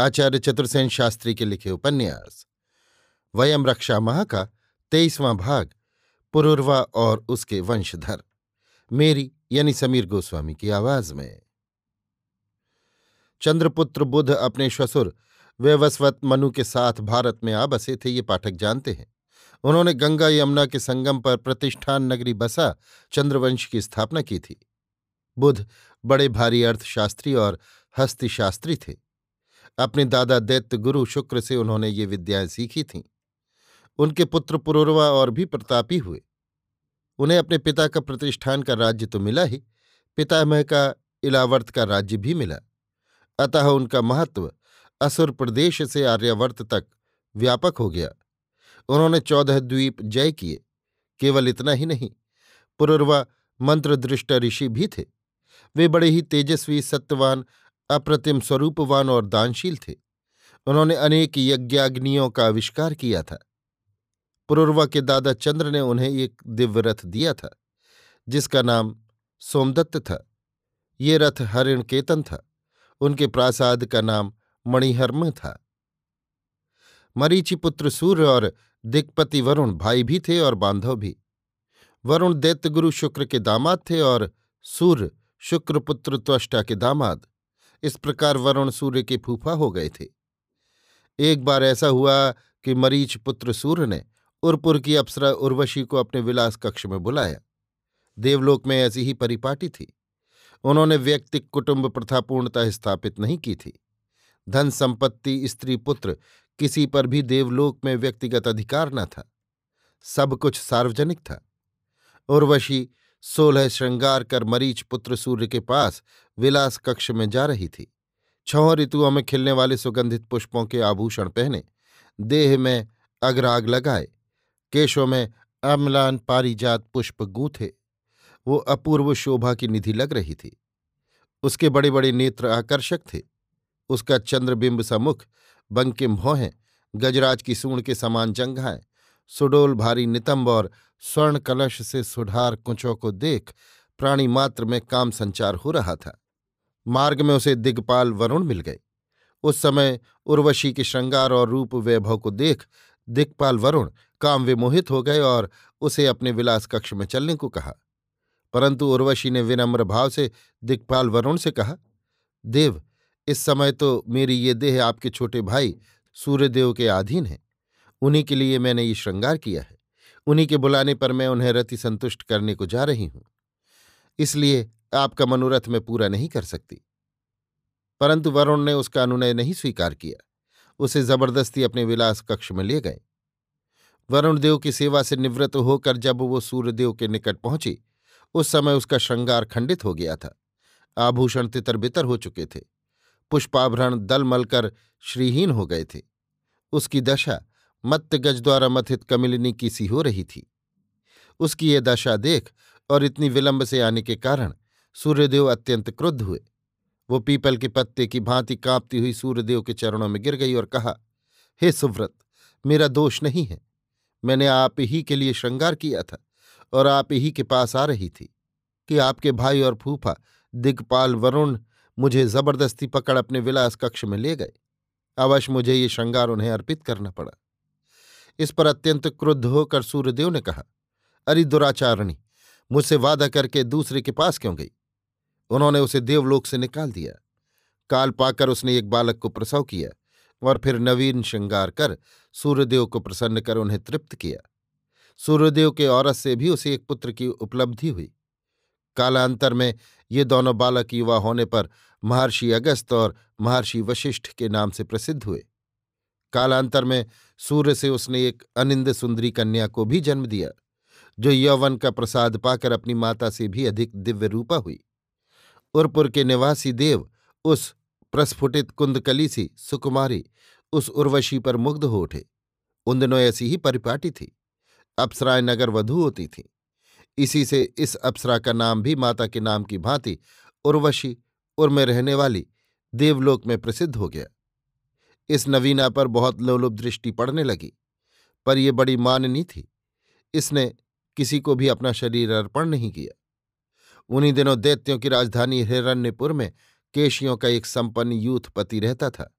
आचार्य चतुर्सेन शास्त्री के लिखे उपन्यास, वयम रक्षा माह का तेईसवां भाग, पुरुर्वा और उसके वंशधर, मेरी यानी समीर गोस्वामी की आवाज़ में। चंद्रपुत्र बुध अपने श्वसुर व्यवस्वत मनु के साथ भारत में आ बसे थे, ये पाठक जानते हैं। उन्होंने गंगा यमुना के संगम पर प्रतिष्ठान नगरी बसा चंद्रवंश की स्थापना की थी। बुध बड़े भारी अर्थशास्त्री और हस्तिशास्त्री थे। अपने दादा दैत्य गुरु शुक्र से उन्होंने ये विद्याएँ सीखी थीं। उनके पुत्र पुरुरवा और भी प्रतापी हुए। उन्हें अपने पिता का प्रतिष्ठान का राज्य तो मिला ही, पितामह का इलावर्त का राज्य भी मिला। अतः उनका महत्व असुर प्रदेश से आर्यावर्त तक व्यापक हो गया। उन्होंने चौदह द्वीप जय किए। केवल इतना ही नहीं, पुरुर्वा मंत्रदृष्ट ऋषि भी थे। वे बड़े ही तेजस्वी, सत्यवान अप्रतिम स्वरूपवान और दानशील थे। उन्होंने अनेक यज्ञाग्नियों का आविष्कार किया था। पुरुर्वा के दादा चंद्र ने उन्हें एक दिव्य रथ दिया था, जिसका नाम सोमदत्त था। ये रथ हरिण केतन था। उनके प्रासाद का नाम मणिहर्म था। मरीचि पुत्र सूर्य और दिक्पति वरुण भाई भी थे और बांधव भी। वरुण दैत्यगुरु शुक्र के दामाद थे और सूर्य शुक्रपुत्र त्वष्टा के दामाद। इस प्रकार वरुण सूर्य के फूफा हो गए थे। एक बार ऐसा हुआ कि मरीच पुत्र सूर्य ने उर्पुर की अप्सरा उर्वशी को अपने विलास कक्ष में बुलाया। देवलोक में ऐसी ही परिपाटी थी। उन्होंने व्यक्तिक कुटुंब प्रथा पूर्णतः स्थापित नहीं की थी। धन संपत्ति, स्त्री पुत्र, किसी पर भी देवलोक में व्यक्तिगत अधिकार न था। सब कुछ सार्वजनिक था। उर्वशी सोलह श्रृंगार कर मरीच पुत्र सूर्य के पास विलास कक्ष में जा रही थी। छहों ऋतुओं में खिलने वाले सुगंधित पुष्पों के आभूषण पहने, देह में अग्राग लगाए, केशों में अम्लान पारिजात पुष्प गूंथे। वो अपूर्व शोभा की निधि लग रही थी। उसके बड़े बड़े नेत्र आकर्षक थे। उसका चंद्रबिंब सा मुख बंकिम भौहें गजराज की सूण के समान जंघाएँ, सुडोल भारी नितंब और स्वर्ण कलश से सुधार कुंचों को देख प्राणी मात्र में काम संचार हो रहा था। मार्ग में उसे दिग्पाल वरुण मिल गए। उस समय उर्वशी के श्रृंगार और रूप वैभव को देख दिग्पाल वरुण काम विमोहित हो गए और उसे अपने विलास कक्ष में चलने को कहा। परंतु उर्वशी ने विनम्र भाव से दिग्पाल वरुण से कहा, देव, इस समय तो मेरी ये देह आपके छोटे भाई सूर्यदेव के अधीन है। उन्हीं के लिए मैंने ये श्रृंगार किया है। उन्हीं के बुलाने पर मैं उन्हें रति संतुष्ट करने को जा रही हूँ। इसलिए आपका मनोरथ में पूरा नहीं कर सकती। परंतु वरुण ने उसका अनुनय नहीं स्वीकार किया। उसे ज़बरदस्ती अपने विलास कक्ष में ले गए। वरुण देव की सेवा से निवृत्त होकर जब वो सूर्यदेव के निकट पहुँची, उस समय उसका श्रृंगार खंडित हो गया था। आभूषण तितर बितर हो चुके थे। पुष्पाभरण दल मलकर श्रीहीन हो गए थे। उसकी दशा मत्त गज द्वारा मथित कमिलिनी की सी हो रही थी। उसकी ये दशा देख और इतनी विलंब से आने के कारण सूर्यदेव अत्यंत क्रुद्ध हुए। वो पीपल के पत्ते की भांति कांपती हुई सूर्यदेव के चरणों में गिर गई और कहा, हे सुव्रत, मेरा दोष नहीं है। मैंने आप ही के लिए श्रृंगार किया था और आप ही के पास आ रही थी कि आपके भाई और फूफा दिग्पाल वरुण मुझे ज़बरदस्ती पकड़ अपने विलास कक्ष में ले गए। अवश्य मुझे ये श्रृंगार उन्हें अर्पित करना पड़ा। इस पर अत्यंत क्रुद्ध होकर सूर्यदेव ने कहा, अरे दुराचारणी, मुझसे वादा करके दूसरे के पास क्यों गई? उन्होंने उसे देवलोक से निकाल दिया। काल पाकर उसने एक बालक को प्रसव किया और फिर नवीन श्रृंगार कर सूर्यदेव को प्रसन्न कर उन्हें तृप्त किया। सूर्यदेव के औरत से भी उसे एक पुत्र की उपलब्धि हुई। कालांतर में ये दोनों बालक युवा होने पर महर्षि अगस्त और महर्षि वशिष्ठ के नाम से प्रसिद्ध हुए। कालांतर में सूर्य से उसने एक अनिंद सुंदरी कन्या को भी जन्म दिया, जो यौवन का प्रसाद पाकर अपनी माता से भी अधिक दिव्य रूपा हुई। उर्पुर के निवासी देव उस प्रस्फुटित कुंदकली सी सुकुमारी उस उर्वशी पर मुग्ध हो उठे। उन दिनों ऐसी ही परिपाटी थी। अप्सराएँ नगर वधु होती थीं। इसी से इस अप्सरा का नाम भी माता के नाम की भांति उर्वशी उर में रहने वाली देवलोक में प्रसिद्ध हो गया। इस नवीना पर बहुत लोलुप दृष्टि पड़ने लगी, पर यह बड़ी माननी थी। इसने किसी को भी अपना शरीर अर्पण नहीं किया। उन्हीं दिनों दैत्यों की राजधानी हिरण्यपुर में केशियों का एक संपन्न यूथपति रहता था।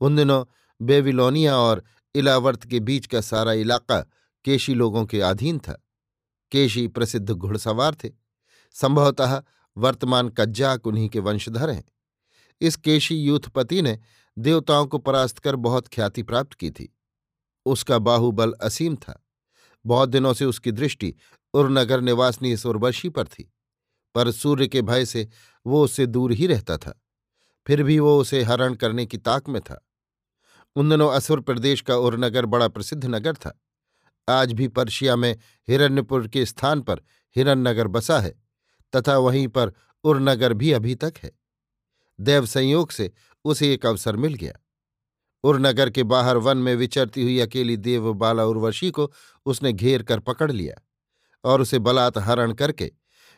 उन दिनों बेबिलोनिया और इलावर्त के बीच का सारा इलाका केशी लोगों के अधीन था। केशी प्रसिद्ध घुड़सवार थे। संभवतः वर्तमान कज्जाक उन्हीं के वंशधर हैं। इस केशी यूथपति ने देवताओं को परास्त कर बहुत ख्याति प्राप्त की थी। उसका बाहुबल असीम था। बहुत दिनों से उसकी दृष्टि उर्नगर निवासनी इस उर्वशी पर थी, पर सूर्य के भय से वो उससे दूर ही रहता था। फिर भी वो उसे हरण करने की ताक में था। उन दिनों असुर प्रदेश का उर्नगर बड़ा प्रसिद्ध नगर था। आज भी पर्शिया में हिरण्यपुर के स्थान पर हिरण्यनगर बसा है, तथा वहीं पर उरनगर भी अभी तक है। देव संयोग से उसे एक अवसर मिल गया। उरनगर के बाहर वन में विचरती हुई अकेली देव बाला उर्वशी को उसने घेर कर पकड़ लिया और उसे बलात् हरण करके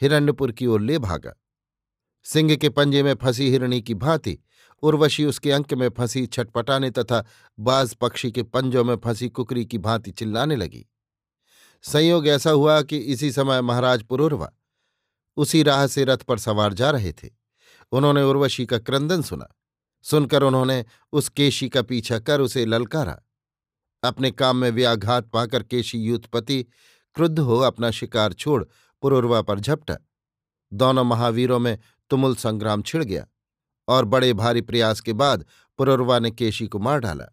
हिरण्यपुर की ओर ले भागा। सिंह के पंजे में फंसी हिरणी की भांति उर्वशी उसके अंक में फंसी छटपटाने तथा बाज पक्षी के पंजों में फंसी कुकरी की भांति चिल्लाने लगी। संयोग ऐसा हुआ कि इसी समय महाराज पुरुर्वा उसी राह से रथ पर सवार जा रहे थे। उन्होंने उर्वशी का क्रंदन सुना। सुनकर उन्होंने उस केशी का पीछा कर उसे ललकारा। अपने काम में व्याघात पाकर केशी यूथपति क्रुद्ध हो अपना शिकार छोड़ पुरुर्वा पर झपटा। दोनों महावीरों में तुमुल संग्राम छिड़ गया और बड़े भारी प्रयास के बाद पुरुर्वा ने केशी को मार डाला।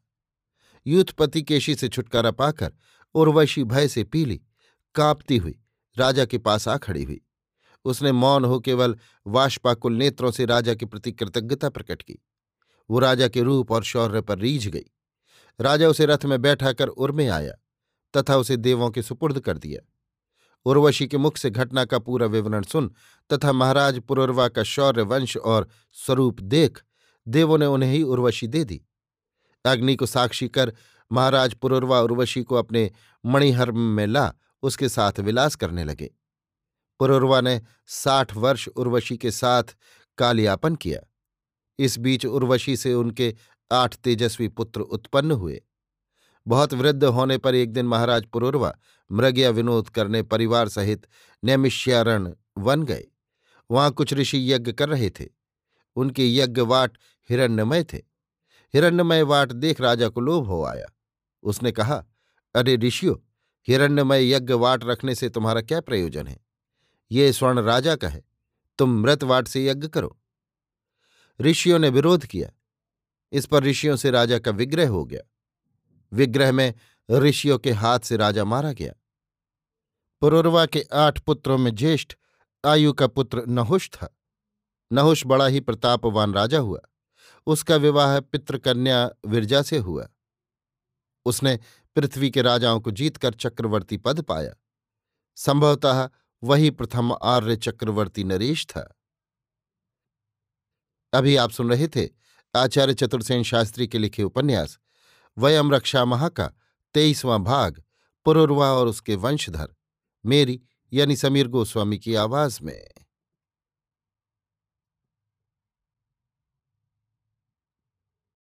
यूथपति केशी से छुटकारा पाकर उर्वशी भय से पीली, कांपती हुई, राजा के पास आ खड़ी हुई। उसने मौन हो केवल वाष्पाकुल नेत्रों से राजा के प्रति कृतज्ञता प्रकट की। वो राजा के रूप और शौर्य पर रीझ गई। राजा उसे रथ में बैठा कर उर में आया, तथा उसे देवों के सुपुर्द कर दिया। उर्वशी के मुख से घटना का पूरा विवरण सुन, तथा महाराज पुरुर्वा का शौर्य वंश और स्वरूप देख, देवों ने उन्हें ही उर्वशी दे दी। अग्नि को साक्षी कर महाराज पुरुर्वा उर्वशी को अपने मणिहर्म में ला, उसके साथ विलास करने लगे। पुरुर्वा ने साठ वर्ष उर्वशी के साथ कालियापन किया। इस बीच उर्वशी से उनके आठ तेजस्वी पुत्र उत्पन्न हुए। बहुत वृद्ध होने पर एक दिन महाराज पुरुर्वा मृगया विनोद करने परिवार सहित नैमिष्यारण वन गए। वहाँ कुछ ऋषि यज्ञ कर रहे थे। उनके यज्ञ वाट हिरण्यमय थे। हिरण्यमय वाट देख राजा को लोभ हो आया। उसने कहा, अरे ऋषियों, हिरण्यमय यज्ञ वाट रखने से तुम्हारा क्या प्रयोजन है? ये स्वर्ण राजा का है, तुम मृतवाट से यज्ञ करो। ऋषियों ने विरोध किया। इस पर ऋषियों से राजा का विग्रह हो गया। विग्रह में ऋषियों के हाथ से राजा मारा गया। पुरुर्वा के आठ पुत्रों में ज्येष्ठ, आयु का पुत्र नहुष था। नहुष बड़ा ही प्रतापवान राजा हुआ। उसका विवाह पितृकन्या विरजा से हुआ। उसने पृथ्वी के राजाओं को जीतकर चक्रवर्ती पद पाया। संभवतः वही प्रथम आर्य चक्रवर्ती नरेश था। अभी आप सुन रहे थे आचार्य चतुर्सेन शास्त्री के लिखे उपन्यास, वयम रक्षा महा का तेईसवां भाग, पुरुर्वा और उसके वंशधर, मेरी यानी समीर गोस्वामी की आवाज़ में।